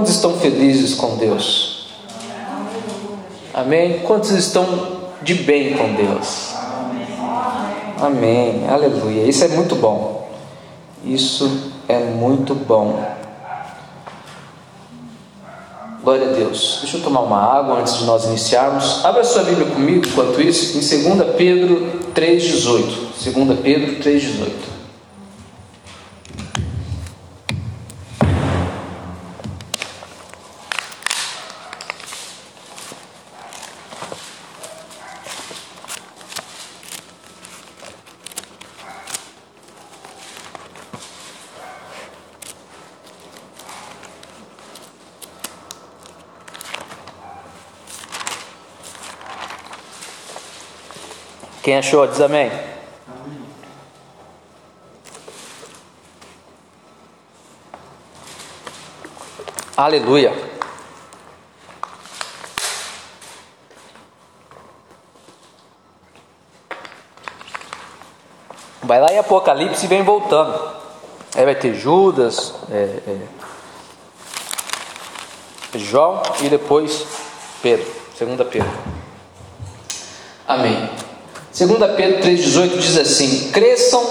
Quantos estão felizes com Deus? Amém? Quantos estão de bem com Deus? Amém. Aleluia. Isso é muito bom. Isso é muito bom. Glória a Deus. Deixa eu tomar uma água antes de nós iniciarmos. Abra sua Bíblia comigo enquanto isso, em 2 Pedro 3,18. 2 Pedro 3,18. Quem achou, diz amém. Aleluia. Vai lá em Apocalipse e vem voltando. Aí vai ter Judas, é, é, João e depois Pedro, segunda Pedro. Amém. 2 Pedro 3,18 diz assim: Cresçam,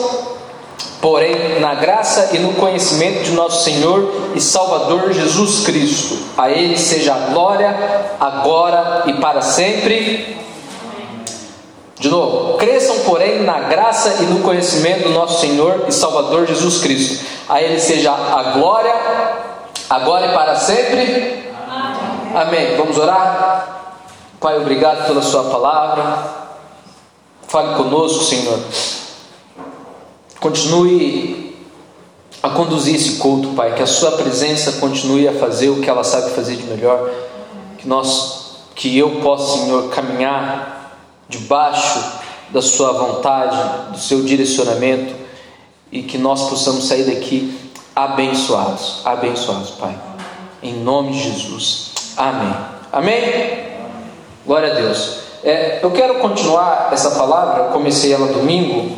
porém, na graça e no conhecimento de nosso Senhor e Salvador Jesus Cristo. A Ele seja a glória, agora e para sempre. De novo, cresçam, porém, na graça e no conhecimento do nosso Senhor e Salvador Jesus Cristo. A Ele seja a glória, agora e para sempre. Amém. Amém. Vamos orar? Pai, obrigado pela Sua palavra. Fale conosco, Senhor. Continue a conduzir esse culto, Pai. Que a Sua presença continue a fazer o que ela sabe fazer de melhor. Que nós, que eu possa, Senhor, caminhar debaixo da Sua vontade, do Seu direcionamento e que nós possamos sair daqui abençoados, abençoados, Pai. Em nome de Jesus. Amém. Amém. Glória a Deus. É, eu quero continuar essa palavra, eu comecei ela domingo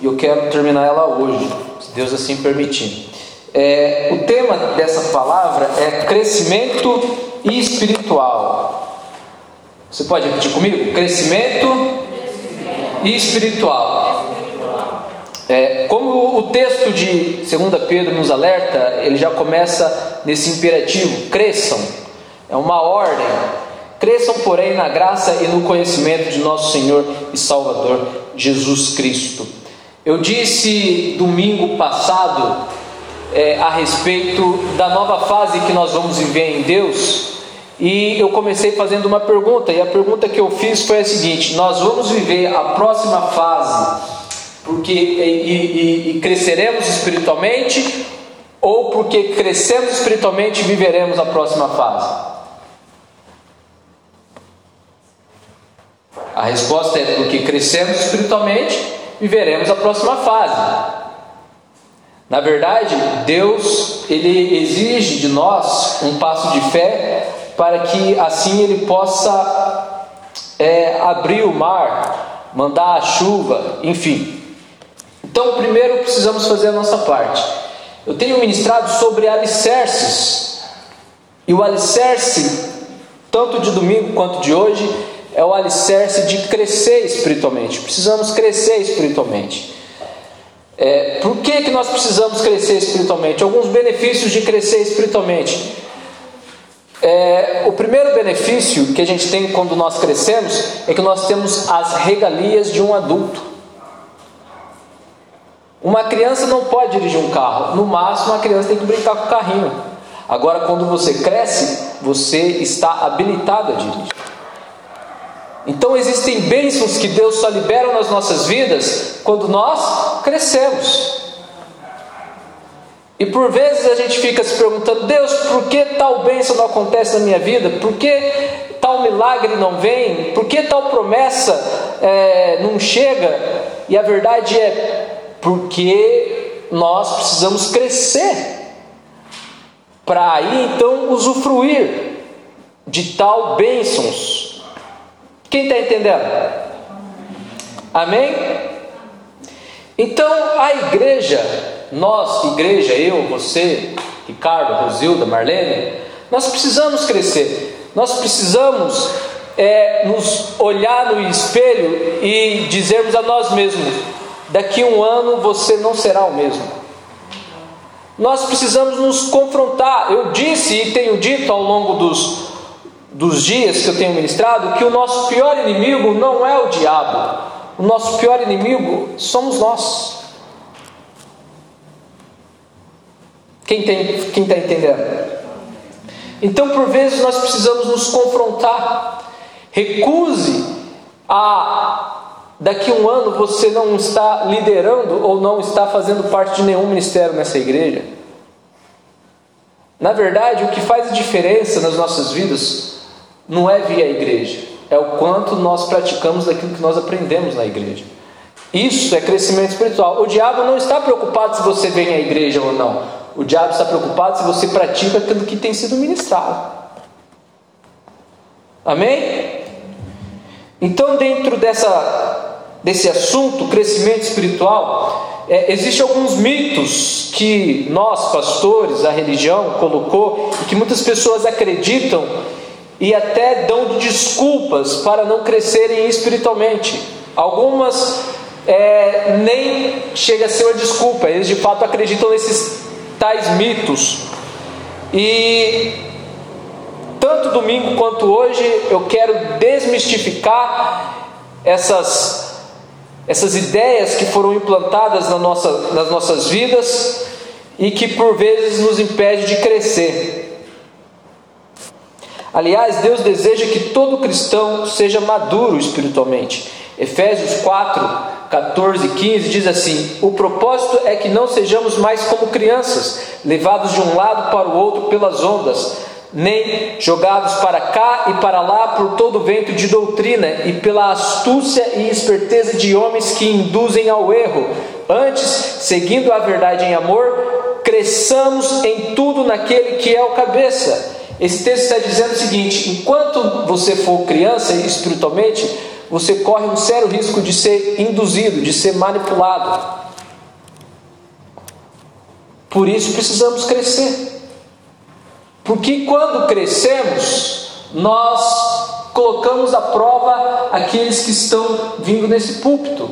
e eu quero terminar ela hoje, se Deus assim permitir. É, o tema dessa palavra é crescimento espiritual. Você pode repetir comigo? Crescimento, crescimento. espiritual. É, como o texto de 2 Pedro nos alerta, ele já começa nesse imperativo: cresçam. É uma ordem Cresçam, porém, na graça e no conhecimento de nosso Senhor e Salvador Jesus Cristo. Eu disse domingo passado é, a respeito da nova fase que nós vamos viver em Deus, e eu comecei fazendo uma pergunta, e a pergunta que eu fiz foi a seguinte: nós vamos viver a próxima fase porque e, e, e cresceremos espiritualmente, ou porque crescemos espiritualmente viveremos a próxima fase? A resposta é porque crescemos espiritualmente, viveremos a próxima fase. Na verdade, Deus ele exige de nós um passo de fé para que assim ele possa é, abrir o mar, mandar a chuva, enfim. Então, primeiro precisamos fazer a nossa parte. Eu tenho ministrado sobre alicerces, e o alicerce, tanto de domingo quanto de hoje, é o alicerce de crescer espiritualmente. Precisamos crescer espiritualmente. É, por que, que nós precisamos crescer espiritualmente? Alguns benefícios de crescer espiritualmente. É, o primeiro benefício que a gente tem quando nós crescemos é que nós temos as regalias de um adulto. Uma criança não pode dirigir um carro, no máximo a criança tem que brincar com o carrinho. Agora, quando você cresce, você está habilitado a dirigir. Então existem bênçãos que Deus só libera nas nossas vidas quando nós crescemos. E por vezes a gente fica se perguntando: Deus, por que tal bênção não acontece na minha vida? Por que tal milagre não vem? Por que tal promessa é, não chega? E a verdade é porque nós precisamos crescer para aí então usufruir de tal bênçãos quem está entendendo? Amém? Então a igreja, nós, igreja, eu, você, Ricardo, Rosilda, Marlene, Nós precisamos crescer, nós precisamos é, nos olhar no espelho e dizermos a nós mesmos: daqui um ano você não será o mesmo. Nós precisamos nos confrontar. Eu disse e tenho dito ao longo dos, dos dias que eu tenho ministrado que o nosso pior inimigo não é o diabo, o nosso pior inimigo somos nós. Quem está quem tá entendendo? Então, por vezes, nós precisamos nos confrontar. Recuse a daqui a um ano você não está liderando ou não está fazendo parte de nenhum ministério nessa igreja. Na verdade, o que faz a diferença nas nossas vidas não é via igreja, é o quanto nós praticamos daquilo que nós aprendemos na igreja. Isso é crescimento espiritual. O diabo não está preocupado se você vem à igreja ou não. O diabo está preocupado se você pratica aquilo que tem sido ministrado. Amém? Então, dentro dessa, desse assunto, crescimento espiritual, é, existem alguns mitos que nós, pastores, a religião colocou e que muitas pessoas acreditam e até dão de desculpas para não crescerem espiritualmente. Algumas é, nem chega a ser uma desculpa, eles de fato acreditam nesses tais mitos. E tanto domingo quanto hoje eu quero desmistificar essas essas ideias que foram implantadas na nossa, nas nossas vidas e que por vezes nos impede de crescer. Aliás, Deus deseja que todo cristão seja maduro espiritualmente. Efésios 4, 14 e 15 diz assim: O propósito é que não sejamos mais como crianças, levados de um lado para o outro pelas ondas, nem jogados para cá e para lá por todo vento de doutrina e pela astúcia e esperteza de homens que induzem ao erro. Antes, seguindo a verdade em amor, cresçamos em tudo naquele que é o cabeça. Esse texto está dizendo o seguinte: enquanto você for criança espiritualmente, você corre um sério risco de ser induzido, de ser manipulado. Por isso precisamos crescer. Porque quando crescemos, nós colocamos à prova aqueles que estão vindo nesse púlpito.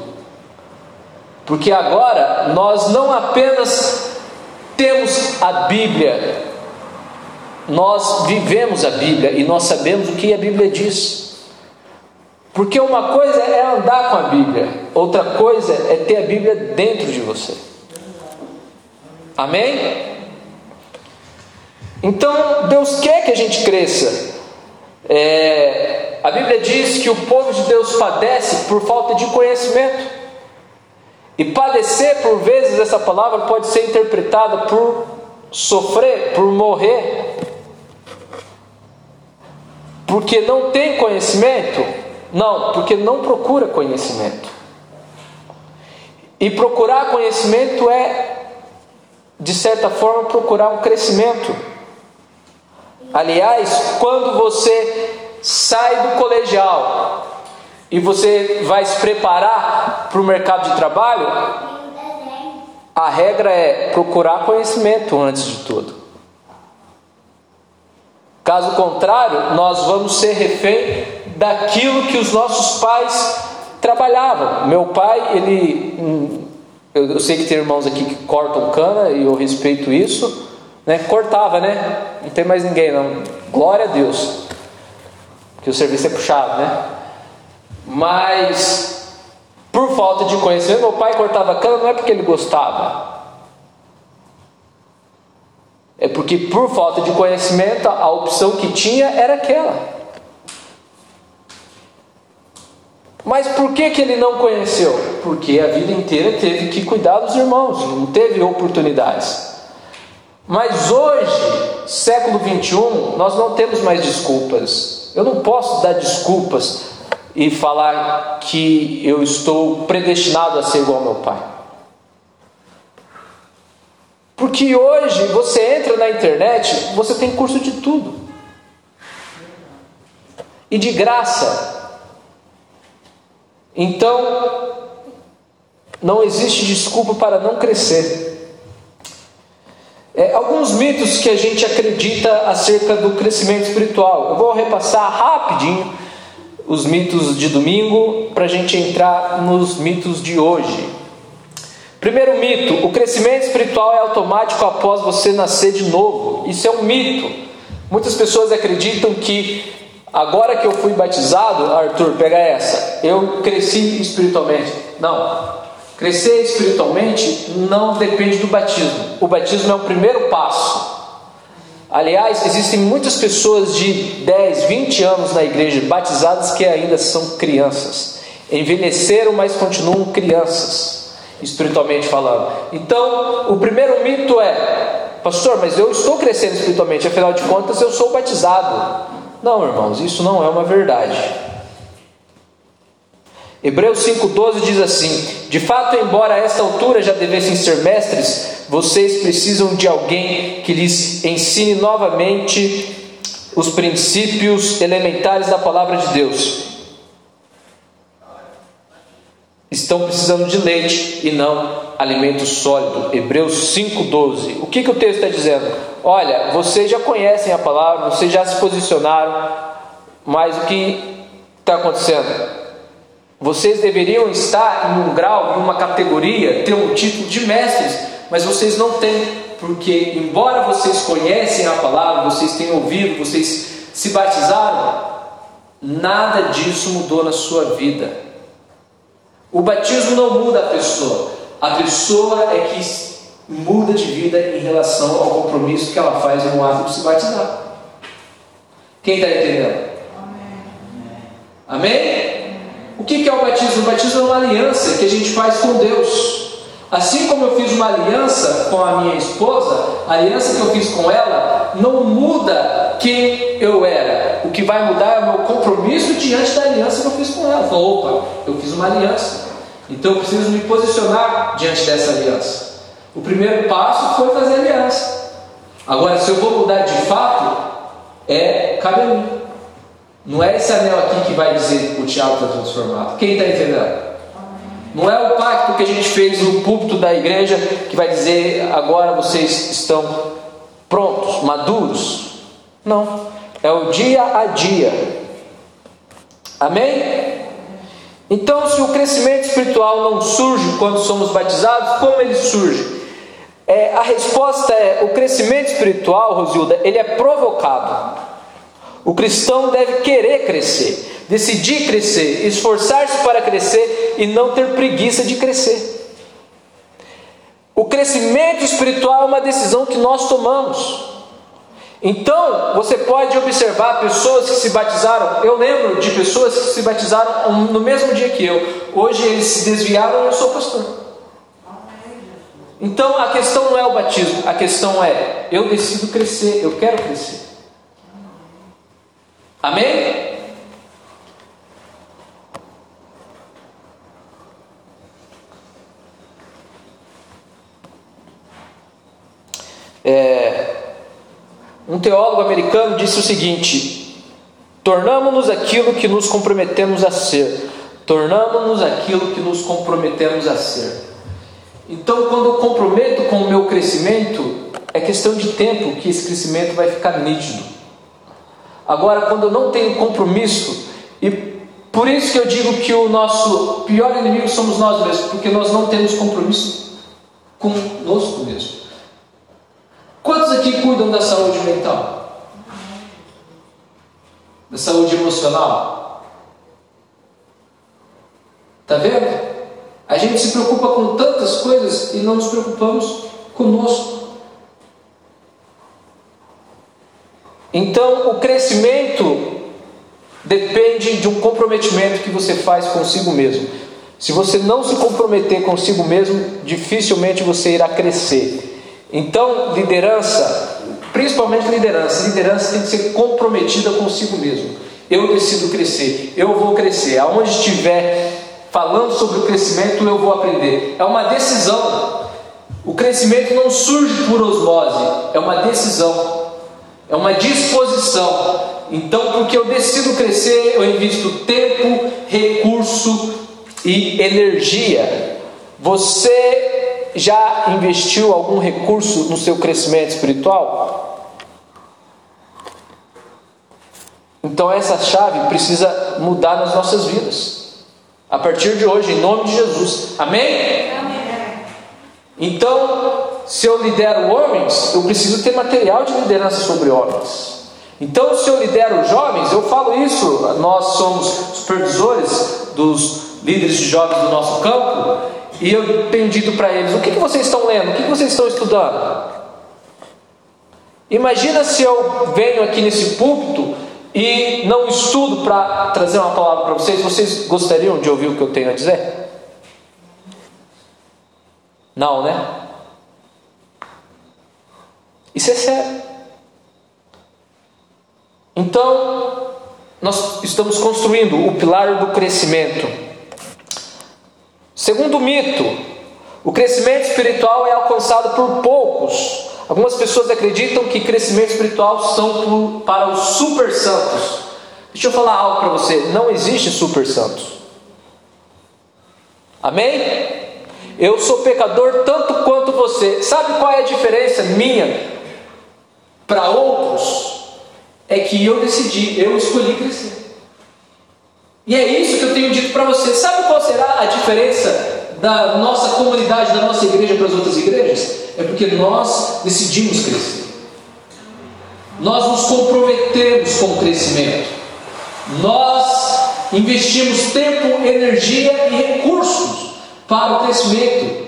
Porque agora nós não apenas temos a Bíblia, nós vivemos a Bíblia e nós sabemos o que a Bíblia diz. Porque uma coisa é andar com a Bíblia, outra coisa é ter a Bíblia dentro de você. Amém? Então, Deus quer que a gente cresça. É, a Bíblia diz que o povo de Deus padece por falta de conhecimento. E padecer, por vezes, essa palavra pode ser interpretada por sofrer, por morrer. Porque não tem conhecimento, não, porque não procura conhecimento. E procurar conhecimento é, de certa forma, procurar um crescimento. Aliás, quando você sai do colegial e você vai se preparar para o mercado de trabalho, a regra é procurar conhecimento antes de tudo. Caso contrário, nós vamos ser refém daquilo que os nossos pais trabalhavam. Meu pai, ele. Hum, eu, sei que tem irmãos aqui que cortam cana e eu respeito isso. Né? Cortava, né? Não tem mais ninguém, não. Glória a Deus. Que o serviço é puxado, né? Mas, por falta de conhecimento, meu pai cortava cana não é porque ele gostava. É porque, por falta de conhecimento, a opção que tinha era aquela. Mas por que, que ele não conheceu? Porque a vida inteira teve que cuidar dos irmãos, não teve oportunidades. Mas hoje, século 21, nós não temos mais desculpas. Eu não posso dar desculpas e falar que eu estou predestinado a ser igual ao meu pai. Porque hoje você entra na internet, você tem curso de tudo. E de graça. Então, não existe desculpa para não crescer. É, alguns mitos que a gente acredita acerca do crescimento espiritual. Eu vou repassar rapidinho os mitos de domingo para a gente entrar nos mitos de hoje. Primeiro mito: o crescimento espiritual é automático após você nascer de novo. Isso é um mito. Muitas pessoas acreditam que agora que eu fui batizado, Arthur, pega essa, eu cresci espiritualmente. Não. Crescer espiritualmente não depende do batismo. O batismo é o primeiro passo. Aliás, existem muitas pessoas de 10, 20 anos na igreja batizadas que ainda são crianças. Envelheceram, mas continuam crianças, espiritualmente falando. Então, o primeiro mito é: Pastor, mas eu estou crescendo espiritualmente, afinal de contas eu sou batizado. Não, irmãos, isso não é uma verdade. Hebreus 5,12 diz assim: De fato, embora a esta altura já devessem ser mestres, vocês precisam de alguém que lhes ensine novamente os princípios elementares da palavra de Deus. Estão precisando de leite e não alimento sólido. Hebreus 5,12. O que, que o texto está dizendo? Olha, vocês já conhecem a palavra, vocês já se posicionaram, mas o que está acontecendo? Vocês deveriam estar em um grau, em uma categoria, ter um título de mestres, mas vocês não têm, porque embora vocês conhecem a palavra, vocês tenham ouvido, vocês se batizaram, nada disso mudou na sua vida. O batismo não muda a pessoa, a pessoa é que muda de vida em relação ao compromisso que ela faz no ato de se batizar. Quem está entendendo? Amém? Amém? O que é o batismo? O batismo é uma aliança que a gente faz com Deus. Assim como eu fiz uma aliança com a minha esposa, a aliança que eu fiz com ela não muda quem eu era. O que vai mudar é o meu compromisso diante da aliança que eu fiz com ela. Falou, opa, eu fiz uma aliança. Então eu preciso me posicionar diante dessa aliança. O primeiro passo foi fazer aliança. Agora, se eu vou mudar de fato, é cabe a mim. Não é esse anel aqui que vai dizer que o Tiago está transformado. Quem está entendendo? Não é o pacto que a gente fez no púlpito da igreja que vai dizer agora vocês estão prontos, maduros. Não. É o dia a dia. Amém? Então, se o crescimento espiritual não surge quando somos batizados, como ele surge? É, a resposta é: o crescimento espiritual, Rosilda, ele é provocado. O cristão deve querer crescer, decidir crescer, esforçar-se para crescer e não ter preguiça de crescer. O crescimento espiritual é uma decisão que nós tomamos. Então, você pode observar pessoas que se batizaram. Eu lembro de pessoas que se batizaram no mesmo dia que eu. Hoje eles se desviaram e eu sou pastor. Então, a questão não é o batismo, a questão é: eu decido crescer, eu quero crescer. Amém? É, um teólogo americano disse o seguinte: tornamos-nos aquilo que nos comprometemos a ser, tornamos-nos aquilo que nos comprometemos a ser. Então, quando eu comprometo com o meu crescimento, é questão de tempo que esse crescimento vai ficar nítido. Agora, quando eu não tenho compromisso, e por isso que eu digo que o nosso pior inimigo somos nós mesmos, porque nós não temos compromisso conosco mesmo. Quantos aqui cuidam da saúde mental? Da saúde emocional? Está vendo? A gente se preocupa com tantas coisas e não nos preocupamos conosco. Então, o crescimento depende de um comprometimento que você faz consigo mesmo. Se você não se comprometer consigo mesmo, dificilmente você irá crescer. Então, liderança, principalmente liderança, liderança tem que ser comprometida consigo mesmo. Eu decido crescer, eu vou crescer. Aonde estiver falando sobre o crescimento, eu vou aprender. É uma decisão. O crescimento não surge por osmose, é uma decisão. É uma disposição. Então, porque eu decido crescer, eu invisto tempo, recurso e energia. Você já investiu algum recurso no seu crescimento espiritual? Então essa chave precisa mudar nas nossas vidas. A partir de hoje, em nome de Jesus. Amém? Amém. Então, se eu lidero homens, eu preciso ter material de liderança sobre homens. Então, se eu lidero jovens, eu falo isso, nós somos supervisores dos líderes de jovens do nosso campo, e eu tenho dito para eles: o que, que vocês estão lendo? O que, que vocês estão estudando? Imagina se eu venho aqui nesse púlpito e não estudo para trazer uma palavra para vocês, vocês gostariam de ouvir o que eu tenho a dizer? Não, né? Isso é sério. Então, nós estamos construindo o pilar do crescimento. Segundo mito, o crescimento espiritual é alcançado por poucos. Algumas pessoas acreditam que crescimento espiritual são para os super santos. Deixa eu falar algo para você: não existe super santos. Amém? Eu sou pecador tanto quanto você. Sabe qual é a diferença minha para outros? é que eu decidi, eu escolhi crescer. E é isso que eu tenho dito para você. Sabe qual será a diferença da nossa comunidade, da nossa igreja para as outras igrejas? É porque nós decidimos crescer. Nós nos comprometemos com o crescimento. Nós investimos tempo, energia e recursos para o crescimento.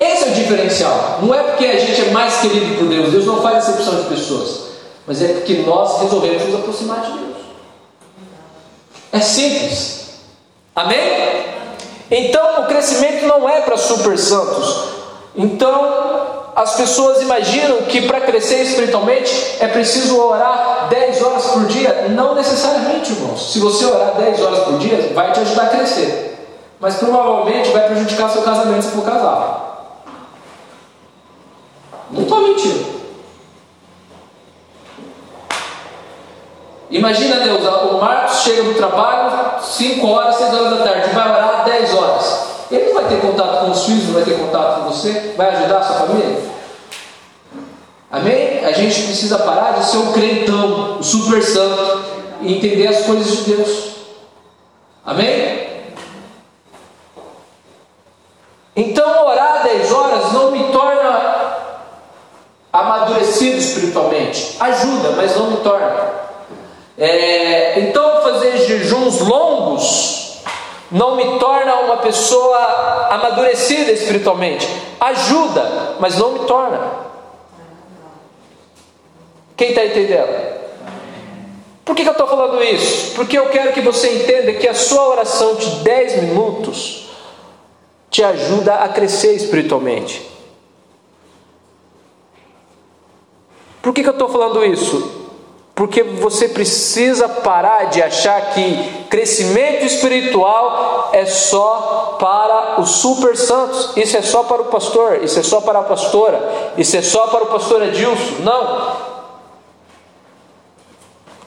Esse é o diferencial. Não é porque a gente é mais querido por Deus, Deus não faz exceção de pessoas, mas é porque nós resolvemos nos aproximar de Deus. É simples. Amém? Então, o crescimento não é para super santos. Então, as pessoas imaginam que para crescer espiritualmente é preciso orar 10 horas por dia. Não necessariamente, irmãos. Se você orar 10 horas por dia, vai te ajudar a crescer. Mas provavelmente vai prejudicar seu casamento se for casado. Não estou mentindo. Imagina Deus, o Marcos chega do trabalho 5 horas, 6 horas da tarde, vai orar 10 horas. Ele não vai ter contato com os filhos, não vai ter contato com você, vai ajudar a sua família? Amém? A gente precisa parar de ser um crentão, o super santo, e entender as coisas de Deus. Amém? Então, orar 10 horas não me torna amadurecido espiritualmente. Ajuda, mas não me torna. É, então, fazer jejuns longos não me torna uma pessoa amadurecida espiritualmente. Ajuda, mas não me torna. Quem está entendendo? Por que, que eu estou falando isso? Porque eu quero que você entenda que a sua oração de 10 minutos te ajuda a crescer espiritualmente. Por que, que eu estou falando isso? Porque você precisa parar de achar que crescimento espiritual é só para os super santos, isso é só para o pastor, isso é só para a pastora, isso é só para o pastor Adilson. Não.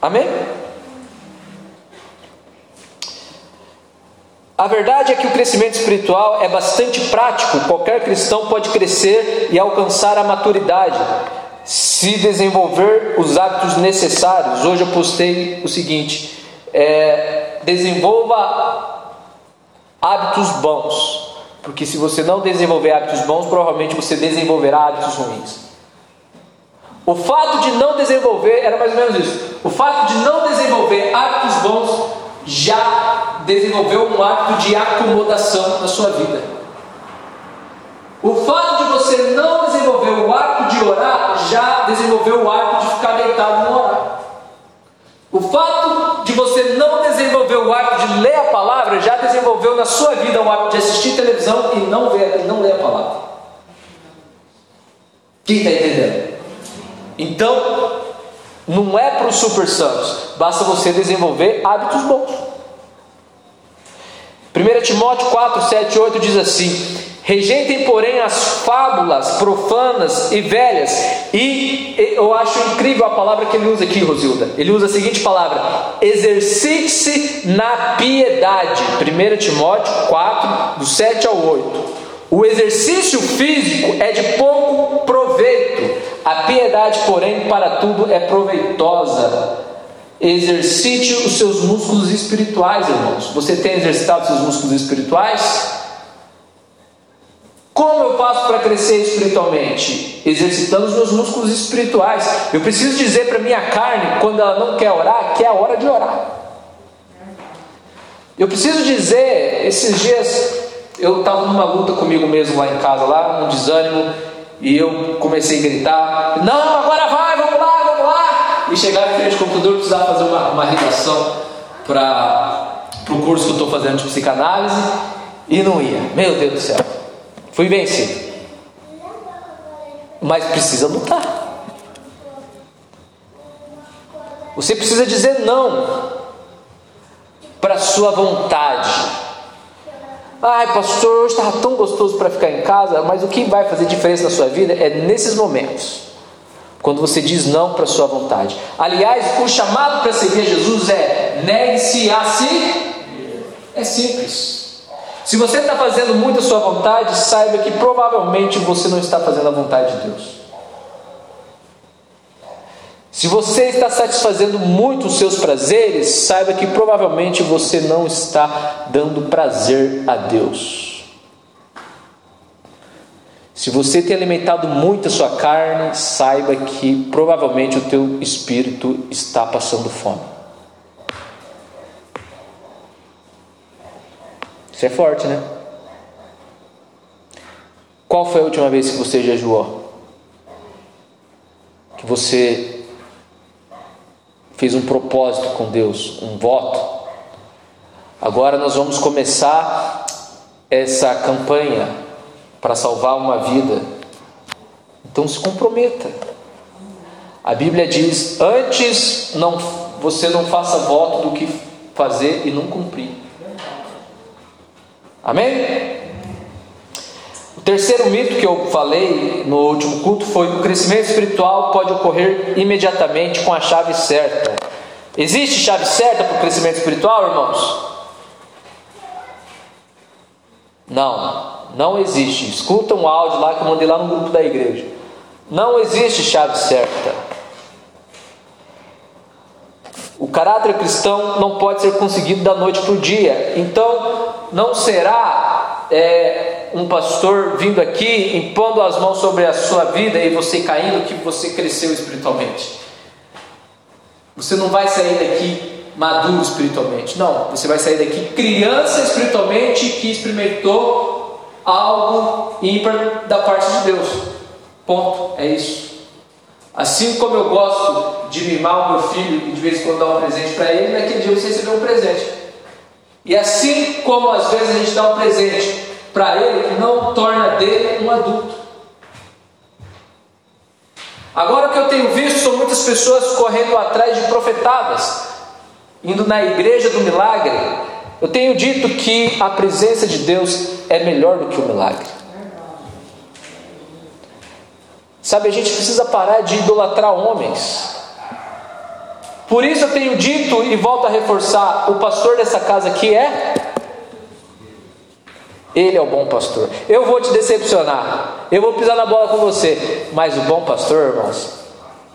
Amém? A verdade é que o crescimento espiritual é bastante prático, qualquer cristão pode crescer e alcançar a maturidade se desenvolver os hábitos necessários. Hoje eu postei o seguinte: é, desenvolva hábitos bons, porque se você não desenvolver hábitos bons, provavelmente você desenvolverá hábitos ruins. O fato de não desenvolver era mais ou menos isso. O fato de não desenvolver hábitos bons já desenvolveu um hábito de acomodação na sua vida. O fato de você não desenvolver o hábito orar já desenvolveu o hábito de ficar deitado no orar. O fato de você não desenvolver o hábito de ler a palavra já desenvolveu na sua vida o hábito de assistir televisão e não, ver, e não ler a palavra. Quem está entendendo? Então, não é para os super santos, basta você desenvolver hábitos bons. 1 Timóteo 4, 7 8 diz assim: Rejeitem, porém, as fábulas profanas e velhas. E eu acho incrível a palavra que ele usa aqui, Rosilda. Ele usa a seguinte palavra: exercite-se na piedade. 1 Timóteo 4, do 7 ao 8. O exercício físico é de pouco proveito, a piedade, porém, para tudo é proveitosa. Exercite os seus músculos espirituais, irmãos. Você tem exercitado seus músculos espirituais? Como eu faço para crescer espiritualmente? Exercitando os meus músculos espirituais. Eu preciso dizer para minha carne, quando ela não quer orar, que é a hora de orar. Eu preciso dizer, esses dias eu estava numa luta comigo mesmo lá em casa, lá, um desânimo, e eu comecei a gritar: Não, agora vai, vamos lá, vamos lá! E chegar em frente ao computador, precisava fazer uma, uma redação para o curso que eu estou fazendo de psicanálise, e não ia. Meu Deus do céu, fui vencido. Mas precisa lutar. Você precisa dizer não para a sua vontade. Ai, pastor, hoje estava tão gostoso para ficar em casa, mas o que vai fazer diferença na sua vida é nesses momentos, quando você diz não para a sua vontade. Aliás, o chamado para seguir Jesus é negue-se a si. É simples. Se você está fazendo muito a sua vontade, saiba que provavelmente você não está fazendo a vontade de Deus. Se você está satisfazendo muito os seus prazeres, saiba que provavelmente você não está dando prazer a Deus. Se você tem alimentado muito a sua carne, saiba que provavelmente o teu espírito está passando fome. Isso é forte, né? Qual foi a última vez que você jejuou? Que você fez um propósito com Deus, um voto. Agora nós vamos começar essa campanha para salvar uma vida. Então se comprometa. A Bíblia diz: antes não você não faça voto do que fazer e não cumprir. Amém? O terceiro mito que eu falei no último culto foi que o crescimento espiritual pode ocorrer imediatamente com a chave certa. Existe chave certa para o crescimento espiritual, irmãos? Não, não existe. Escuta um áudio lá que eu mandei lá no grupo da igreja. Não existe chave certa. O caráter cristão não pode ser conseguido da noite para o dia. Então, não será é, um pastor vindo aqui, impondo as mãos sobre a sua vida e você caindo, que você cresceu espiritualmente. Você não vai sair daqui maduro espiritualmente. Não, você vai sair daqui criança espiritualmente que experimentou algo ímpar da parte de Deus. Ponto. É isso. Assim como eu gosto de mimar o meu filho e de vez em quando dar um presente para ele, naquele dia você recebeu um presente. E assim como às vezes a gente dá um presente para ele não torna dele um adulto. Agora que eu tenho visto são muitas pessoas correndo atrás de profetadas, indo na igreja do milagre. Eu tenho dito que a presença de Deus é melhor do que o milagre. Sabe, a gente precisa parar de idolatrar homens. Por isso eu tenho dito e volto a reforçar: o pastor dessa casa aqui é ele é o bom pastor. Eu vou te decepcionar. Eu vou pisar na bola com você. Mas o bom pastor, irmãos,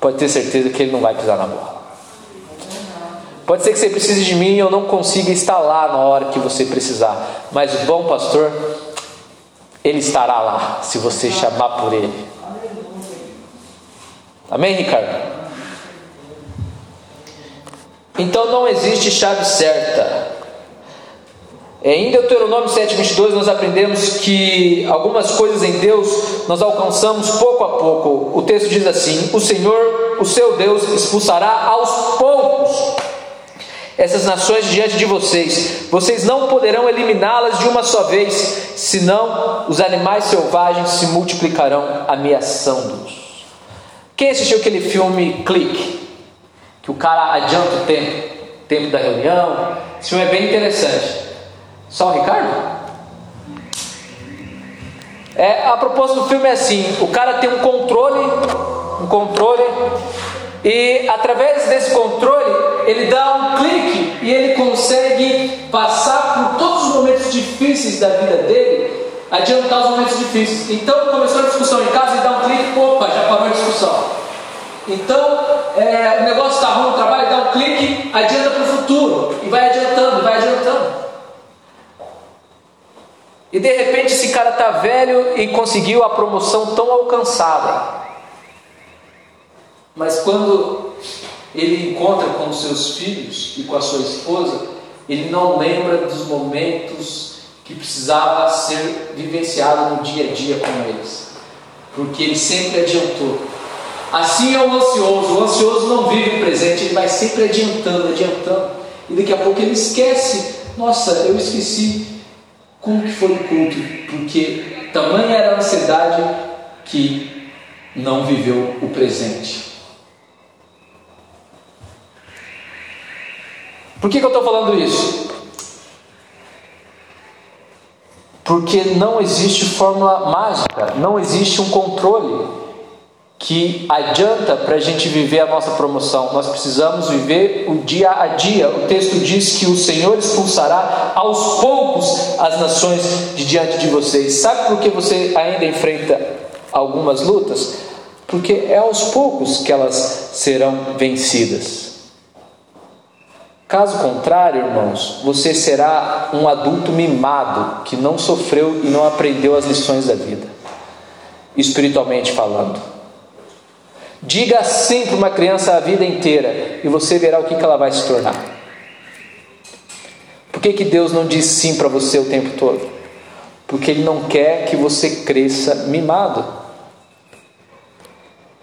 pode ter certeza que ele não vai pisar na bola. Pode ser que você precise de mim e eu não consiga estar lá na hora que você precisar. Mas o bom pastor, ele estará lá se você chamar por ele. Amém, Ricardo? Então não existe chave certa. É, em Deuteronômio 7,22 nós aprendemos que algumas coisas em Deus nós alcançamos pouco a pouco. O texto diz assim: O Senhor, o seu Deus, expulsará aos poucos essas nações diante de vocês. Vocês não poderão eliminá-las de uma só vez, senão os animais selvagens se multiplicarão ameaçando-os. Quem assistiu aquele filme Clique? Que o cara adianta o tempo, tempo da reunião. Esse filme é bem interessante. Só o Ricardo? É, a proposta do filme é assim: o cara tem um controle, um controle, e através desse controle ele dá um clique e ele consegue passar por todos os momentos difíceis da vida dele adiantar os momentos difíceis. Então começou a discussão em casa e dá um clique, opa, já parou a discussão. Então é, o negócio está ruim no trabalho, dá um clique, adianta para o futuro e vai adiantando, vai adiantando. E de repente esse cara está velho e conseguiu a promoção tão alcançada. Mas quando ele encontra com seus filhos e com a sua esposa, ele não lembra dos momentos que precisava ser vivenciado no dia a dia com eles, porque ele sempre adiantou. Assim é o ansioso, o ansioso não vive o presente, ele vai sempre adiantando, adiantando, e daqui a pouco ele esquece. Nossa, eu esqueci como que foi o culto, porque tamanha era a ansiedade que não viveu o presente. Por que, que eu estou falando isso? Porque não existe fórmula mágica, não existe um controle que adianta para a gente viver a nossa promoção. Nós precisamos viver o dia a dia. O texto diz que o Senhor expulsará aos poucos as nações de diante de vocês. Sabe por que você ainda enfrenta algumas lutas? Porque é aos poucos que elas serão vencidas. Caso contrário, irmãos, você será um adulto mimado que não sofreu e não aprendeu as lições da vida, espiritualmente falando. Diga sim para uma criança a vida inteira e você verá o que ela vai se tornar. Por que, que Deus não diz sim para você o tempo todo? Porque Ele não quer que você cresça mimado.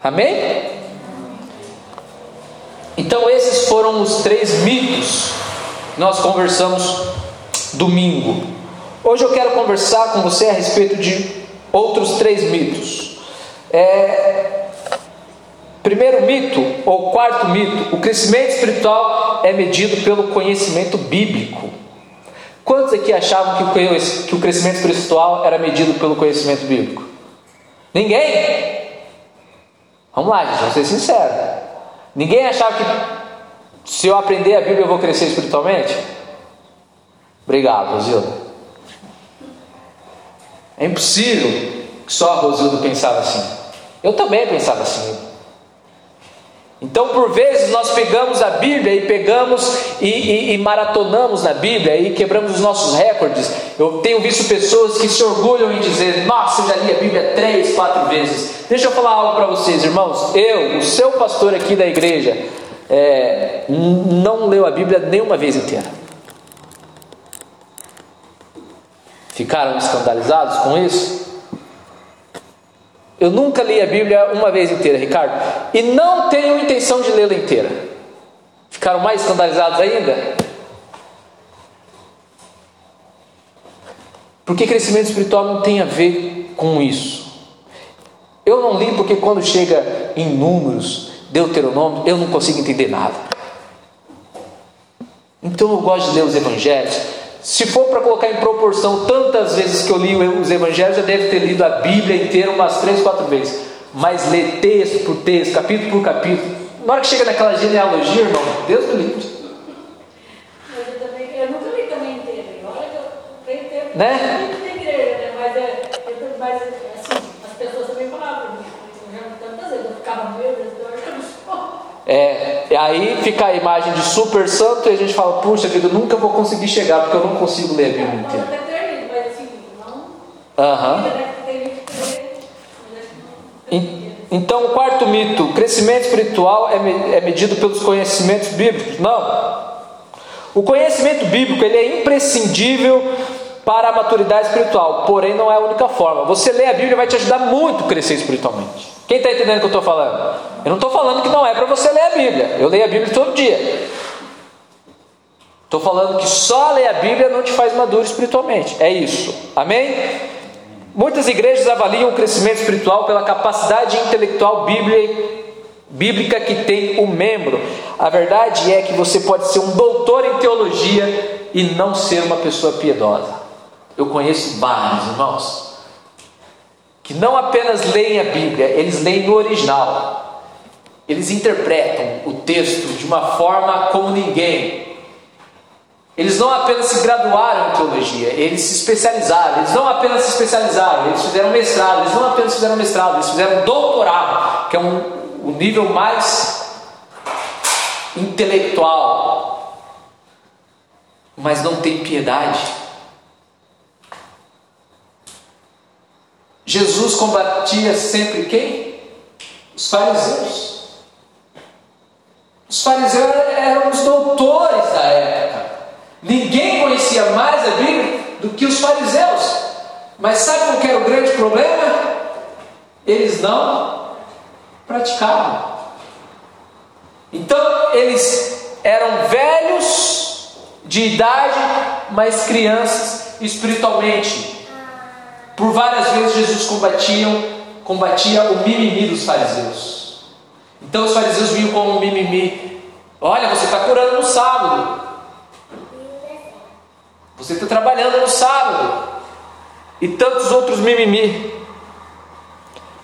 Amém? Então, esses foram os três mitos que nós conversamos domingo. Hoje eu quero conversar com você a respeito de outros três mitos. É, primeiro mito, ou quarto mito: o crescimento espiritual é medido pelo conhecimento bíblico. Quantos aqui achavam que o, crescimento espiritual era medido pelo conhecimento bíblico? Ninguém? Vamos lá, gente, vamos ser sinceros. Ninguém achava que se eu aprender a Bíblia eu vou crescer espiritualmente? Obrigado, Rosildo. É impossível que só a Rosildo pensava assim. Eu também pensava assim. Então, por vezes, nós pegamos a Bíblia e pegamos e, e, e, maratonamos na Bíblia e quebramos os nossos recordes. Eu tenho visto pessoas que se orgulham em dizer: Nossa, eu já li a Bíblia três, quatro vezes. Deixa eu falar algo para vocês, irmãos. Eu, o seu pastor aqui da igreja, é, não leu a Bíblia nenhuma vez inteira. Ficaram escandalizados com isso? Eu nunca li a Bíblia uma vez inteira, Ricardo, e não tenho intenção de lê-la inteira. Ficaram mais escandalizados ainda? Porque crescimento espiritual não tem a ver com isso. Eu não li porque quando chega em números, Deuteronômio, eu não consigo entender nada. Então eu gosto de ler os evangelhos, se for para colocar em proporção, tantas vezes que eu li os evangelhos, já deve ter lido a Bíblia inteira umas três, quatro vezes. Mas ler texto por texto, capítulo por capítulo, na hora que chega naquela genealogia, irmão, Deus me livre. Eu, também, eu nunca li também inteiro. Olha que eu tenho tempo né? na igreja, né? Mas, é, eu, mas assim, as pessoas também falavam mim. Eu já tantas vezes, eu ficava, meu Deus, eu acho que eu não sou. É, aí fica a imagem de super santo e a gente fala, puxa vida, eu nunca vou conseguir chegar porque eu não consigo ler a Bíblia inteira. Pode até ter lido, mas assim, não. Aham. Né, tem gente que lê, mas não En- Então, o quarto mito: crescimento espiritual é, é medido pelos conhecimentos bíblicos? Não. O conhecimento bíblico ele é imprescindível para a maturidade espiritual, porém não é a única forma. Você ler a Bíblia vai te ajudar muito a crescer espiritualmente. Quem está entendendo o que eu estou falando? Eu não estou falando que não é para você ler a Bíblia. Eu leio a Bíblia todo dia. Estou falando que só ler a Bíblia não te faz maduro espiritualmente. É isso. Amém? Muitas igrejas avaliam o crescimento espiritual pela capacidade intelectual bíblica que tem o membro. A verdade é que você pode ser um doutor em teologia e não ser uma pessoa piedosa. Eu conheço vários irmãos que não apenas leem a Bíblia, eles leem no original. Eles interpretam o texto de uma forma como ninguém. Eles não apenas se graduaram em teologia, eles se especializaram. Eles não apenas se especializaram, eles fizeram mestrado. Eles não apenas fizeram mestrado, eles fizeram doutorado, que é um, o nível mais intelectual. Mas não tem piedade. Jesus combatia sempre quem? Os fariseus. Os fariseus eram os doutores da época. Ninguém conhecia mais a Bíblia do que os fariseus. Mas sabe qual era o grande problema? Eles não praticavam. Então eles eram velhos de idade, mas crianças espiritualmente. Por várias vezes Jesus combatia, combatia o mimimi dos fariseus. Então os fariseus vinham com um mimimi. Olha, você está curando no sábado. Você está trabalhando no sábado. E tantos outros mimimi.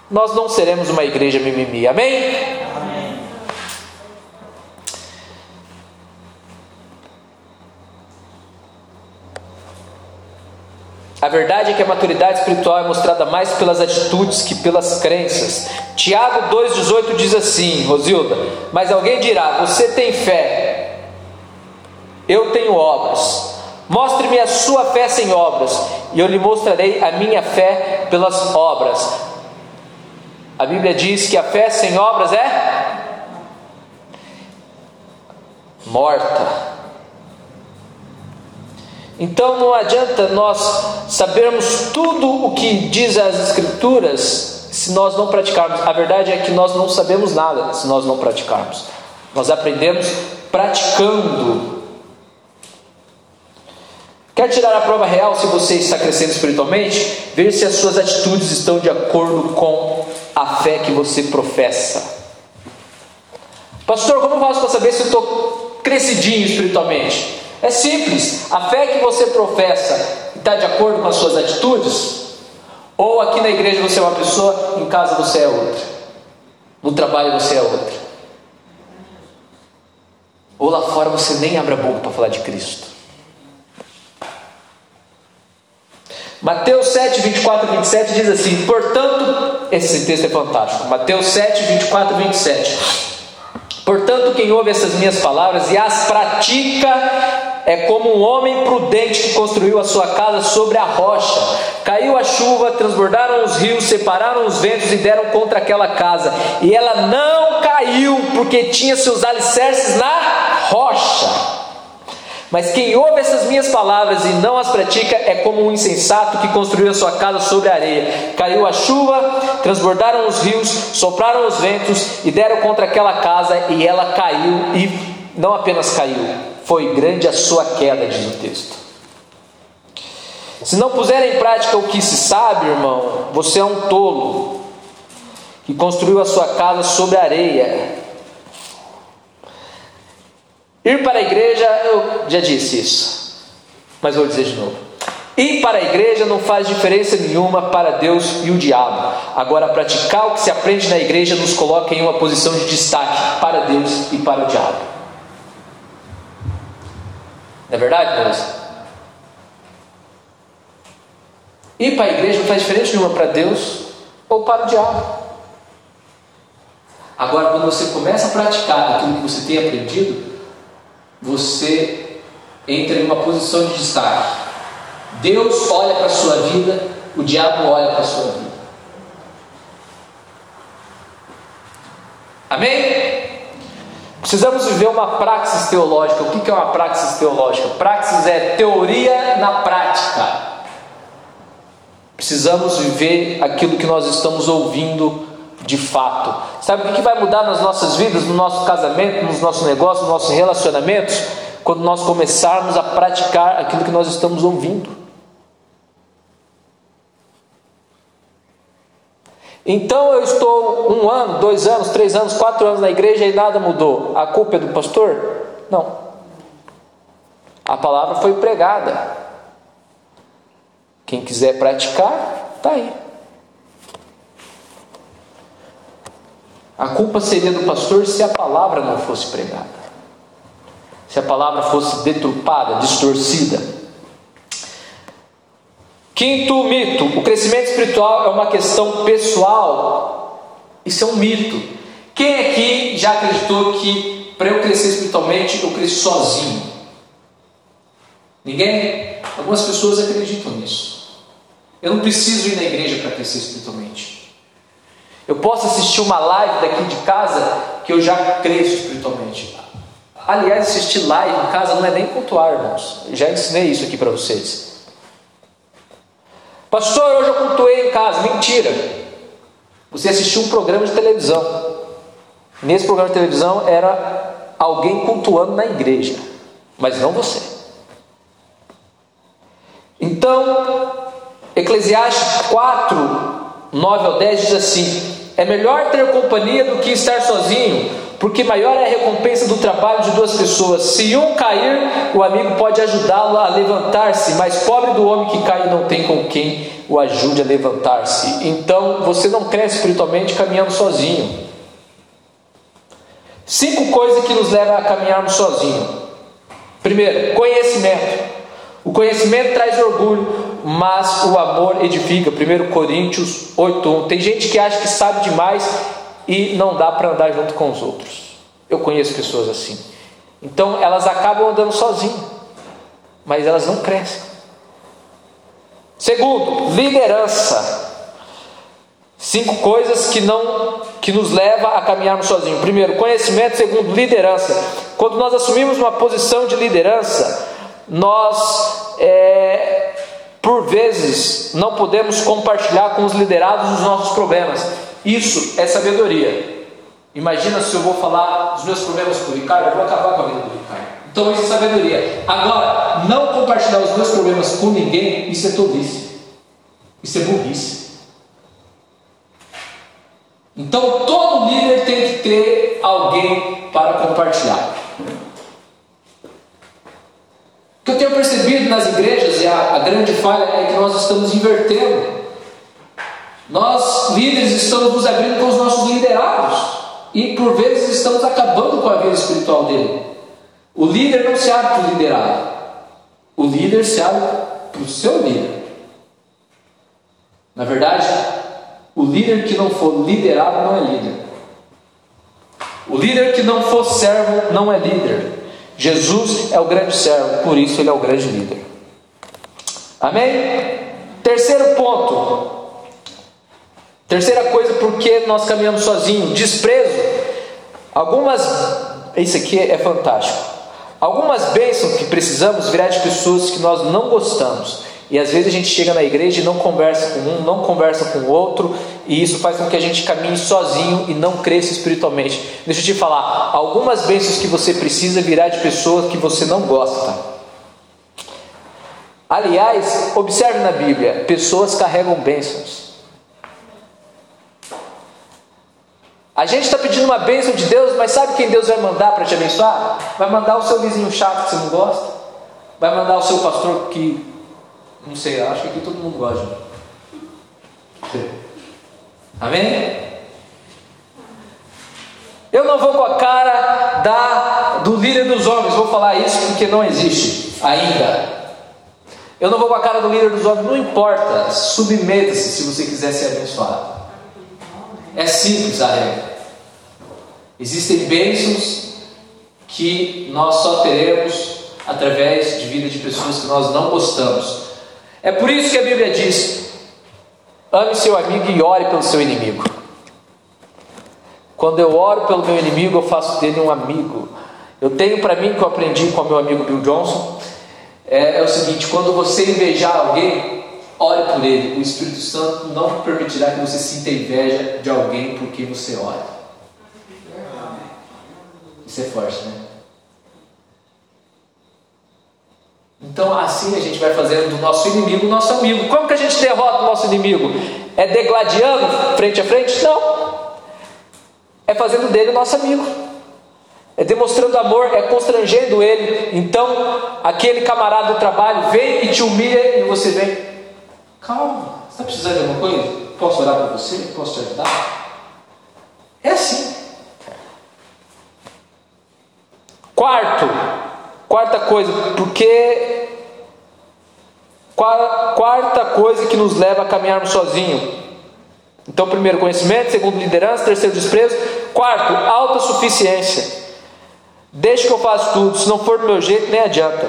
Nós não seremos uma igreja mimimi. Amém. A verdade é que a maturidade espiritual é mostrada mais pelas atitudes que pelas crenças. Tiago 2,18 diz assim, Rosilda: Mas alguém dirá: Você tem fé, eu tenho obras. Mostre-me a sua fé sem obras, e eu lhe mostrarei a minha fé pelas obras. A Bíblia diz que a fé sem obras é morta. Então não adianta nós sabermos tudo o que diz as Escrituras se nós não praticarmos. A verdade é que nós não sabemos nada se nós não praticarmos. Nós aprendemos praticando Quer tirar a prova real se você está crescendo espiritualmente? Veja se as suas atitudes estão de acordo com a fé que você professa. Pastor, como eu faço para saber se eu estou crescidinho espiritualmente? É simples. A fé que você professa está de acordo com as suas atitudes? Ou aqui na igreja você é uma pessoa, em casa você é outra. No trabalho você é outra. Ou lá fora você nem abre a boca para falar de Cristo. Mateus 7, 24 e 27 diz assim: Portanto, esse texto é fantástico. Mateus 7, 24 e 27. Portanto, quem ouve essas minhas palavras e as pratica é como um homem prudente que construiu a sua casa sobre a rocha. Caiu a chuva, transbordaram os rios, separaram os ventos e deram contra aquela casa. E ela não caiu, porque tinha seus alicerces na rocha. Mas quem ouve essas minhas palavras e não as pratica é como um insensato que construiu a sua casa sobre a areia. Caiu a chuva, transbordaram os rios, sopraram os ventos e deram contra aquela casa e ela caiu e não apenas caiu, foi grande a sua queda, diz o texto. Se não puser em prática o que se sabe, irmão, você é um tolo que construiu a sua casa sobre areia. Ir para a igreja, eu já disse isso, mas vou dizer de novo. Ir para a igreja não faz diferença nenhuma para Deus e o diabo. Agora, praticar o que se aprende na igreja nos coloca em uma posição de destaque para Deus e para o diabo. Não é verdade, Deus? Ir para a igreja não faz diferença nenhuma para Deus ou para o diabo. Agora, quando você começa a praticar aquilo que você tem aprendido, você entra em uma posição de destaque. Deus olha para a sua vida, o diabo olha para a sua vida. Amém? Precisamos viver uma praxis teológica. O que é uma praxis teológica? Praxis é teoria na prática. Precisamos viver aquilo que nós estamos ouvindo de fato. Sabe o que vai mudar nas nossas vidas, no nosso casamento, nos nossos negócios, nos nossos relacionamentos? Quando nós começarmos a praticar aquilo que nós estamos ouvindo. Então eu estou um ano, dois anos, três anos, quatro anos na igreja e nada mudou. A culpa é do pastor? Não. A palavra foi pregada. Quem quiser praticar, está aí. A culpa seria do pastor se a palavra não fosse pregada. se a palavra fosse deturpada, distorcida. Quinto mito: o crescimento espiritual é uma questão pessoal. Isso é um mito. Quem aqui já acreditou que para eu crescer espiritualmente eu cresço sozinho? Ninguém? Algumas pessoas acreditam nisso. Eu não preciso ir na igreja para crescer espiritualmente. Eu posso assistir uma live daqui de casa que eu já cresço espiritualmente. Aliás, assistir live em casa não é nem cultuar, irmãos. Eu já ensinei isso aqui para vocês. Pastor, hoje eu cultuei em casa. Mentira. Você assistiu um programa de televisão. Nesse programa de televisão era alguém cultuando na igreja, mas não você. Então, Eclesiastes 4, 9 ao 10 diz assim: É melhor ter companhia do que estar sozinho, porque maior é a recompensa do trabalho de duas pessoas. Se um cair, o amigo pode ajudá-lo a levantar-se, mas pobre do homem que cai não tem com quem o ajude a levantar-se. Então, você não cresce espiritualmente caminhando sozinho. Cinco coisas que nos levam a caminharmos sozinhos. Primeiro, conhecimento. O conhecimento traz orgulho, mas o amor edifica. 1 Coríntios 8:1. Tem gente que acha que sabe demais e não dá para andar junto com os outros. Eu conheço pessoas assim. Então elas acabam andando sozinhas, mas elas não crescem. Segundo, liderança. Cinco coisas que não que nos leva a caminharmos sozinhos. Primeiro, conhecimento. Segundo, liderança. Quando nós assumimos uma posição de liderança, nós é, por vezes não podemos compartilhar com os liderados os nossos problemas. Isso é sabedoria. Imagina se eu vou falar dos meus problemas com o Ricardo, eu vou acabar com a vida do Ricardo. Então isso é sabedoria. Agora, não compartilhar os meus problemas com ninguém, isso é tolice. Isso é burrice. Então todo líder tem que ter alguém para compartilhar. O que eu tenho percebido nas igrejas, e a, a grande falha é que nós estamos invertendo. Nós, líderes, estamos nos abrindo com os nossos liderados e por vezes estamos acabando com a vida espiritual dele. O líder não se abre para o liderado, o líder se abre para o seu líder. Na verdade, o líder que não for liderado não é líder. O líder que não for servo não é líder. Jesus é o grande servo, por isso ele é o grande líder. Amém? Terceiro ponto. Terceira coisa, porque nós caminhamos sozinhos, desprezo. Algumas, isso aqui é fantástico. Algumas bênçãos que precisamos virá de pessoas que nós não gostamos. E às vezes a gente chega na igreja e não conversa com um, não conversa com o outro, e isso faz com que a gente caminhe sozinho e não cresça espiritualmente. Deixa eu te falar, algumas bênçãos que você precisa virá de pessoas que você não gosta. Aliás, observe na Bíblia, pessoas carregam bênçãos. A gente está pedindo uma bênção de Deus, mas sabe quem Deus vai mandar para te abençoar? Vai mandar o seu vizinho chato que você não gosta? Vai mandar o seu pastor que. Não sei, acho que aqui todo mundo gosta. Amém? Eu não vou com a cara da, do líder dos homens, vou falar isso porque não existe ainda. Eu não vou com a cara do líder dos homens, não importa, submeta-se se você quiser ser abençoado. É simples a regra. Existem bênçãos que nós só teremos através de vida de pessoas que nós não gostamos. É por isso que a Bíblia diz: ame seu amigo e ore pelo seu inimigo. Quando eu oro pelo meu inimigo, eu faço dele um amigo. Eu tenho para mim que eu aprendi com o meu amigo Bill Johnson é, é o seguinte: quando você invejar alguém, ore por ele. O Espírito Santo não permitirá que você sinta inveja de alguém por quem você ora. Isso é forte, né? Então assim a gente vai fazendo do nosso inimigo nosso amigo. Como que a gente derrota o nosso inimigo? É degladiando frente a frente? Não. É fazendo dele nosso amigo. É demonstrando amor, é constrangendo ele. Então, aquele camarada do trabalho vem e te humilha e você vem. Calma, você está precisando de alguma coisa? Posso orar por você? Posso te ajudar? É assim. Quarto, Quarta coisa, porque quarta coisa que nos leva a caminharmos sozinho. Então, primeiro, conhecimento, segundo, liderança, terceiro, desprezo, quarto, autossuficiência. Deixa que eu faço tudo, se não for do meu jeito, nem adianta.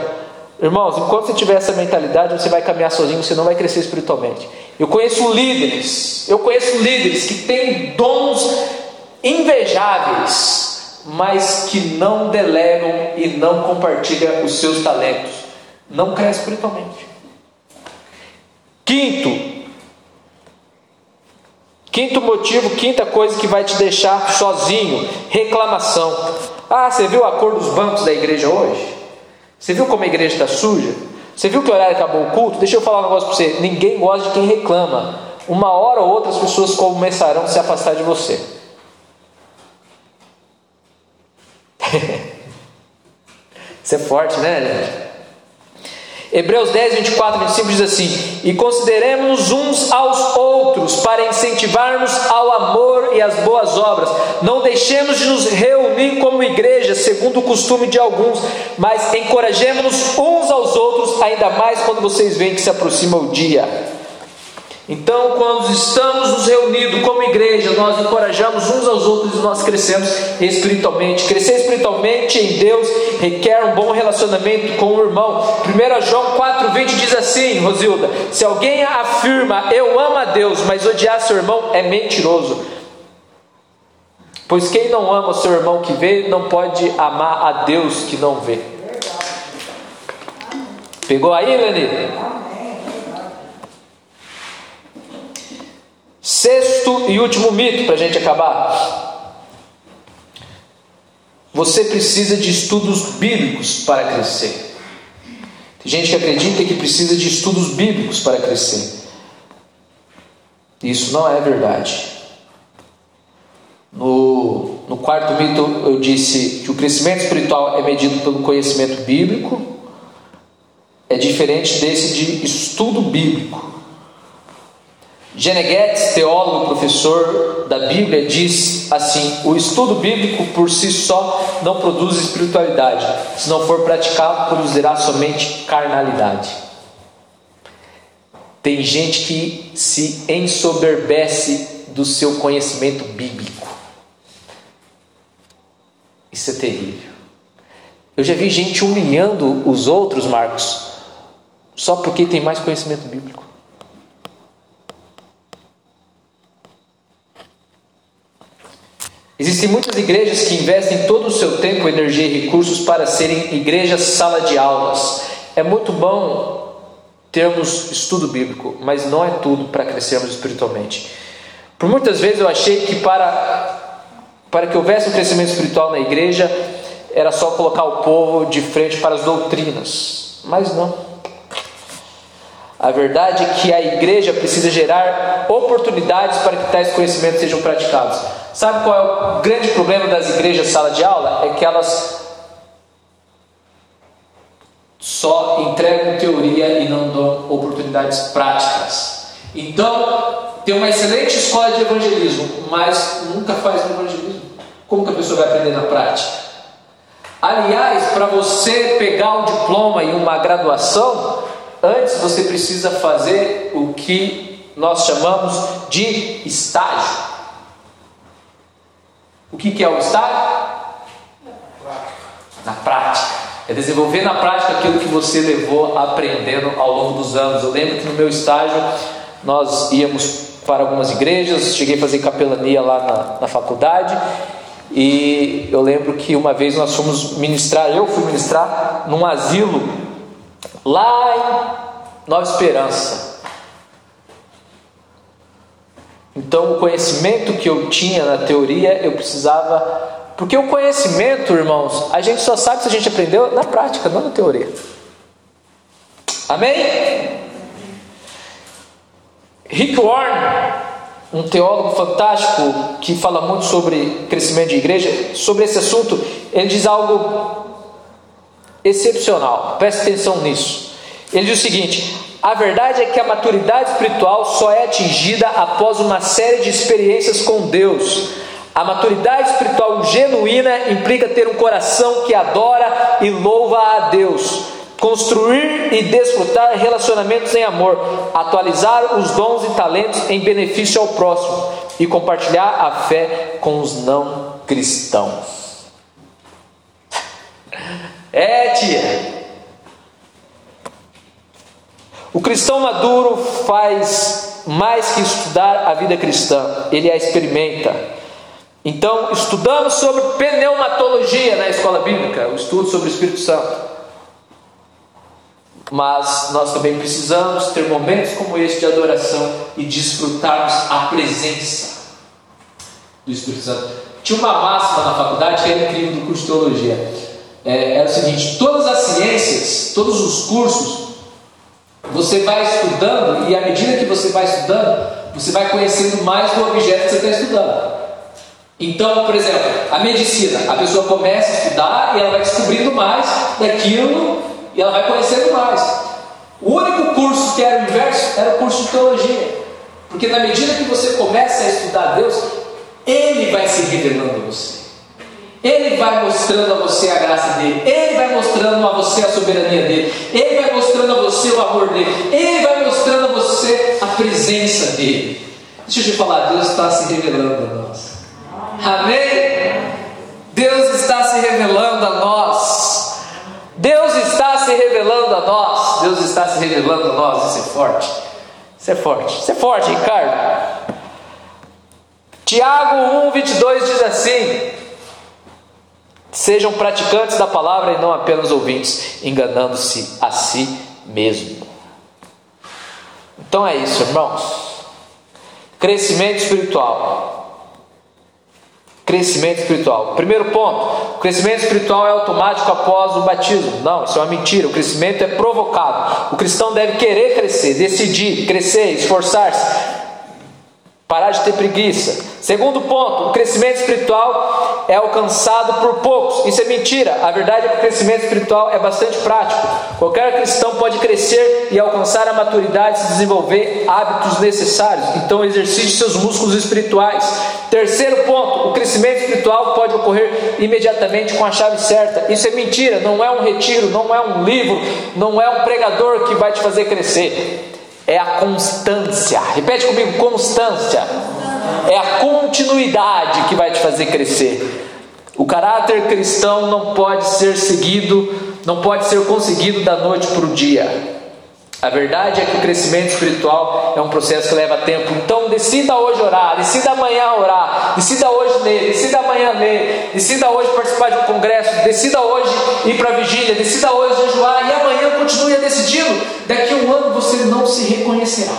Irmãos, enquanto você tiver essa mentalidade, você vai caminhar sozinho, você não vai crescer espiritualmente. Eu conheço líderes, eu conheço líderes que têm dons invejáveis, mas que não delegam e não compartilham os seus talentos. Não cresce espiritualmente. Quinto, quinto motivo, quinta coisa que vai te deixar sozinho: reclamação. Ah, você viu a cor dos bancos da igreja hoje? Você viu como a igreja está suja? Você viu que horário acabou o culto? Deixa eu falar um negócio para você: ninguém gosta de quem reclama. Uma hora ou outra as pessoas começarão a se afastar de você. Isso é forte, né, gente? Hebreus 10, 24, 25 diz assim: E consideremos uns aos outros para incentivarmos ao amor e às boas obras. Não deixemos de nos reunir como igreja, segundo o costume de alguns, mas encorajemos-nos uns aos outros, ainda mais quando vocês veem que se aproxima o dia. Então, quando estamos nos reunidos como igreja, nós encorajamos uns aos outros e nós crescemos espiritualmente. Crescer espiritualmente em Deus requer um bom relacionamento com o irmão. 1 João 4,20 diz assim, Rosilda: Se alguém afirma eu amo a Deus, mas odiar seu irmão, é mentiroso. Pois quem não ama seu irmão que vê, não pode amar a Deus que não vê. Pegou aí, Lenir? Sexto e último mito para a gente acabar. Você precisa de estudos bíblicos para crescer. Tem gente que acredita que precisa de estudos bíblicos para crescer. Isso não é verdade. No, no quarto mito, eu disse que o crescimento espiritual é medido pelo conhecimento bíblico, é diferente desse de estudo bíblico. Genegetz, teólogo, professor da Bíblia, diz assim: o estudo bíblico por si só não produz espiritualidade, se não for praticado, produzirá somente carnalidade. Tem gente que se ensoberbece do seu conhecimento bíblico. Isso é terrível. Eu já vi gente humilhando os outros, Marcos, só porque tem mais conhecimento bíblico. Existem muitas igrejas que investem todo o seu tempo, energia e recursos para serem igrejas sala de aulas. É muito bom termos estudo bíblico, mas não é tudo para crescermos espiritualmente. Por muitas vezes eu achei que para, para que houvesse um crescimento espiritual na igreja era só colocar o povo de frente para as doutrinas, mas não. A verdade é que a igreja precisa gerar oportunidades para que tais conhecimentos sejam praticados. Sabe qual é o grande problema das igrejas sala de aula? É que elas só entregam teoria e não dão oportunidades práticas. Então, tem uma excelente escola de evangelismo, mas nunca faz evangelismo. Como que a pessoa vai aprender na prática? Aliás, para você pegar um diploma e uma graduação, antes você precisa fazer o que nós chamamos de estágio. O que, que é o estágio? Na prática. É desenvolver na prática aquilo que você levou aprendendo ao longo dos anos. Eu lembro que no meu estágio nós íamos para algumas igrejas, cheguei a fazer capelania lá na, na faculdade. E eu lembro que uma vez nós fomos ministrar, eu fui ministrar num asilo lá em Nova Esperança. Então, o conhecimento que eu tinha na teoria, eu precisava. Porque o conhecimento, irmãos, a gente só sabe se a gente aprendeu na prática, não na teoria. Amém? Rick Warren, um teólogo fantástico que fala muito sobre crescimento de igreja, sobre esse assunto, ele diz algo excepcional. Preste atenção nisso. Ele diz o seguinte: a verdade é que a maturidade espiritual só é atingida após uma série de experiências com Deus. A maturidade espiritual genuína implica ter um coração que adora e louva a Deus, construir e desfrutar relacionamentos em amor, atualizar os dons e talentos em benefício ao próximo e compartilhar a fé com os não cristãos. É, tia. O cristão maduro faz mais que estudar a vida cristã, ele a experimenta então, estudamos sobre pneumatologia na escola bíblica, o estudo sobre o Espírito Santo. Mas nós também precisamos ter momentos como este de adoração e desfrutarmos a presença do Espírito Santo. Tinha uma máxima na faculdade que era incrível do curso de teologia. É, era o seguinte: todas as ciências, todos os cursos, você vai estudando, e à medida que você vai estudando, você vai conhecendo mais do objeto que você está estudando. Então, por exemplo, a medicina, a pessoa começa a estudar e ela vai descobrindo mais daquilo e ela vai conhecendo mais. O único curso que era o inverso era o curso de teologia. Porque na medida que você começa a estudar Deus, Ele vai se revelando a você. Ele vai mostrando a você a graça dele, Ele vai mostrando a você a soberania dele, Ele vai mostrando a você o amor dele, Ele vai mostrando a você a presença dele. Deixa eu te falar, Deus está se revelando a nós. Amém? Deus está se revelando a nós. Deus está se revelando a nós. Deus está se revelando a nós. Isso é forte. Isso é forte. Isso é forte, Ricardo. Tiago 1, 22 diz assim: Sejam praticantes da palavra e não apenas ouvintes, enganando-se a si mesmo. Então é isso, irmãos. Crescimento espiritual. Crescimento espiritual. Primeiro ponto: o crescimento espiritual é automático após o batismo. Não, isso é uma mentira. O crescimento é provocado. O cristão deve querer crescer, decidir, crescer, esforçar-se. Parar de ter preguiça. Segundo ponto, o crescimento espiritual é alcançado por poucos. Isso é mentira. A verdade é que o crescimento espiritual é bastante prático. Qualquer cristão pode crescer e alcançar a maturidade e desenvolver hábitos necessários. Então, exercite seus músculos espirituais. Terceiro ponto, o crescimento espiritual pode ocorrer imediatamente com a chave certa. Isso é mentira. Não é um retiro, não é um livro, não é um pregador que vai te fazer crescer é a constância. Repete comigo: constância. É a continuidade que vai te fazer crescer. O caráter cristão não pode ser seguido, não pode ser conseguido da noite para o dia. A verdade é que o crescimento espiritual é um processo que leva tempo. Então decida hoje orar, decida amanhã orar, decida hoje ler, decida amanhã ler, decida hoje participar de um congresso, decida hoje ir para a vigília, decida hoje jejuar e amanhã continue decidindo. Daqui a um ano você não se reconhecerá.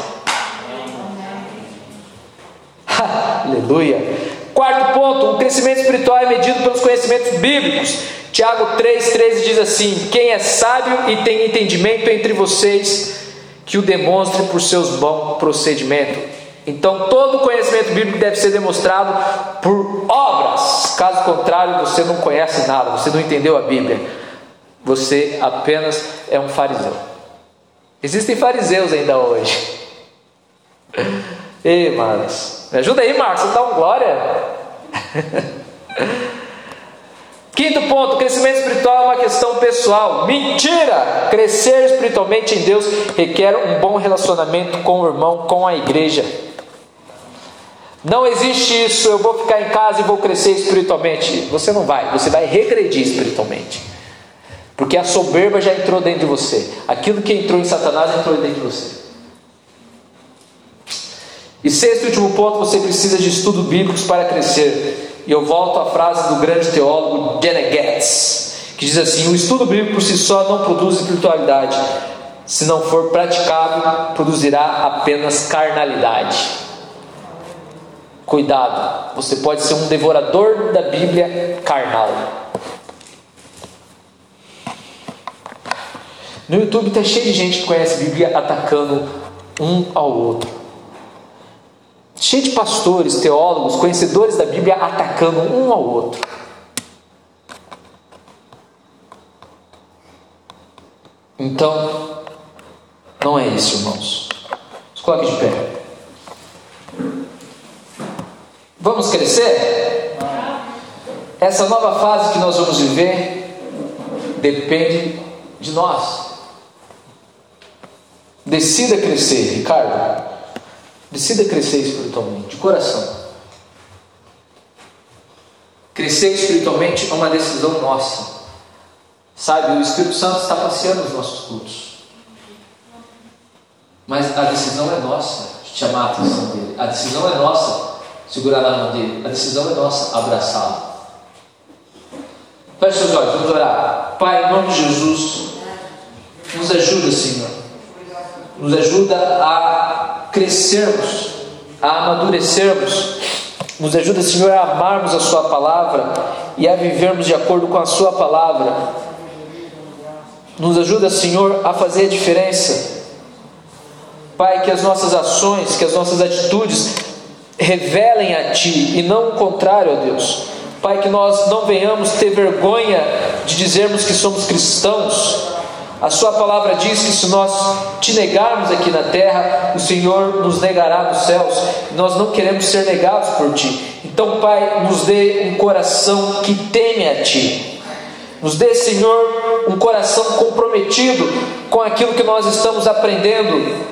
Aleluia. Quarto ponto: o crescimento espiritual é medido pelos conhecimentos bíblicos. Tiago 3,13 diz assim: Quem é sábio e tem entendimento entre vocês, que o demonstre por seus bons procedimentos. Então, todo conhecimento bíblico deve ser demonstrado por obras. Caso contrário, você não conhece nada, você não entendeu a Bíblia. Você apenas é um fariseu. Existem fariseus ainda hoje. Ei, Marcos, me ajuda aí, Marcos, dá um glória. Quinto ponto: crescimento espiritual é uma questão pessoal. Mentira! Crescer espiritualmente em Deus requer um bom relacionamento com o irmão, com a igreja. Não existe isso, eu vou ficar em casa e vou crescer espiritualmente. Você não vai, você vai regredir espiritualmente. Porque a soberba já entrou dentro de você. Aquilo que entrou em Satanás entrou dentro de você. E sexto e último ponto, você precisa de estudos bíblicos para crescer. E eu volto à frase do grande teólogo Getz, que diz assim: O estudo bíblico por si só não produz espiritualidade, se não for praticado, produzirá apenas carnalidade. Cuidado, você pode ser um devorador da Bíblia carnal. No YouTube está cheio de gente que conhece a Bíblia atacando um ao outro cheio de pastores, teólogos, conhecedores da Bíblia atacando um ao outro. Então, não é isso, irmãos. Se coloque de pé. Vamos crescer? essa nova fase que nós vamos viver depende de nós. Decida crescer, Ricardo. Decida crescer espiritualmente, de coração. Crescer espiritualmente é uma decisão nossa. Sabe, o Espírito Santo está passeando nos nossos cultos. Mas a decisão é nossa de chamar a atenção dele. A decisão é nossa segurar na mão dele. A decisão é nossa abraçá-lo. Feche seus olhos, vamos orar. Pai, em nome de Jesus, nos ajuda, Senhor. Nos ajuda a crescermos, a amadurecermos. Nos ajuda, Senhor, a amarmos a Sua palavra e a vivermos de acordo com a Sua palavra. Nos ajuda, Senhor, a fazer a diferença. Pai, que as nossas ações, que as nossas atitudes revelem a Ti e não o contrário, ó Deus. Pai, que nós não venhamos ter vergonha de dizermos que somos cristãos. A Sua palavra diz que se nós te negarmos aqui na terra, o Senhor nos negará nos céus. Nós não queremos ser negados por Ti. Então, Pai, nos dê um coração que teme a Ti. Nos dê, Senhor, um coração comprometido com aquilo que nós estamos aprendendo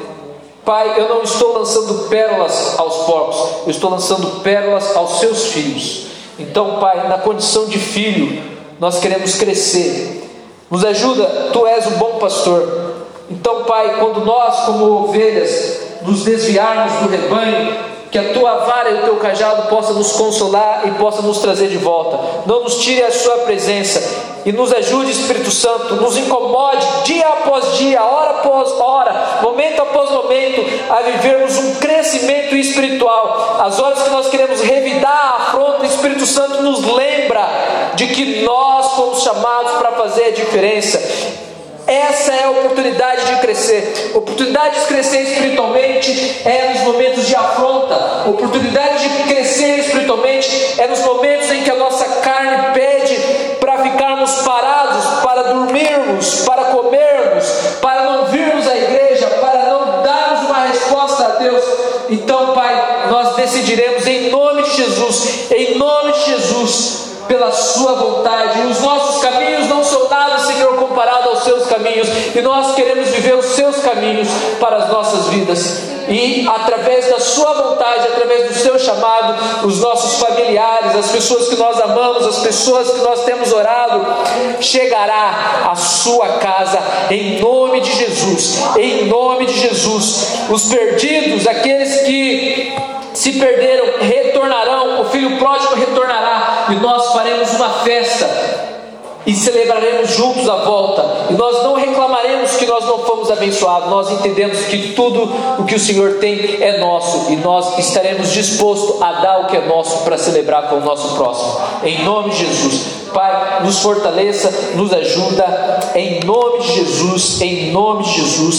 Pai, eu não estou lançando pérolas aos porcos, eu estou lançando pérolas aos seus filhos. Então, Pai, na condição de filho, nós queremos crescer. Nos ajuda, Tu és o bom pastor. Então, Pai, quando nós, como ovelhas, nos desviarmos do rebanho, que a tua vara e o teu cajado possa nos consolar e possa nos trazer de volta. Não nos tire a sua presença e nos ajude, Espírito Santo, nos incomode dia após dia, hora após hora, momento após momento, a vivermos um crescimento espiritual. As horas que nós queremos revidar a afronta, o Espírito Santo nos lembra de que nós fomos chamados para fazer a diferença. Essa é a oportunidade de crescer. Oportunidade de crescer espiritualmente é nos momentos de afronta. Oportunidade de crescer espiritualmente é nos momentos em que a nossa carne ficarmos parados, para dormirmos, para comermos, para não virmos à igreja, para não darmos uma resposta a Deus. Então, Pai, nós decidiremos em nome de Jesus, em nome de Jesus, pela Sua vontade. Os nossos caminhos não são nada, Senhor, comparado aos Seus caminhos, e nós queremos viver os Seus caminhos para as nossas vidas. E através da Sua vontade, através do Seu chamado, os nossos familiares, as pessoas que nós amamos, as pessoas que nós temos orado, chegará à Sua casa em nome de Jesus, em nome de Jesus. Os perdidos, aqueles que se perderam, retornarão, o filho pródigo retornará e nós faremos uma festa e celebraremos juntos a volta. E nós não reclamaremos que nós não fomos abençoados, nós entendemos que tudo o que o Senhor tem é nosso e nós estaremos dispostos a dar o que é nosso para celebrar com o nosso próximo. Em nome de Jesus, Pai, nos fortaleça, nos ajuda, em nome de Jesus, em nome de Jesus.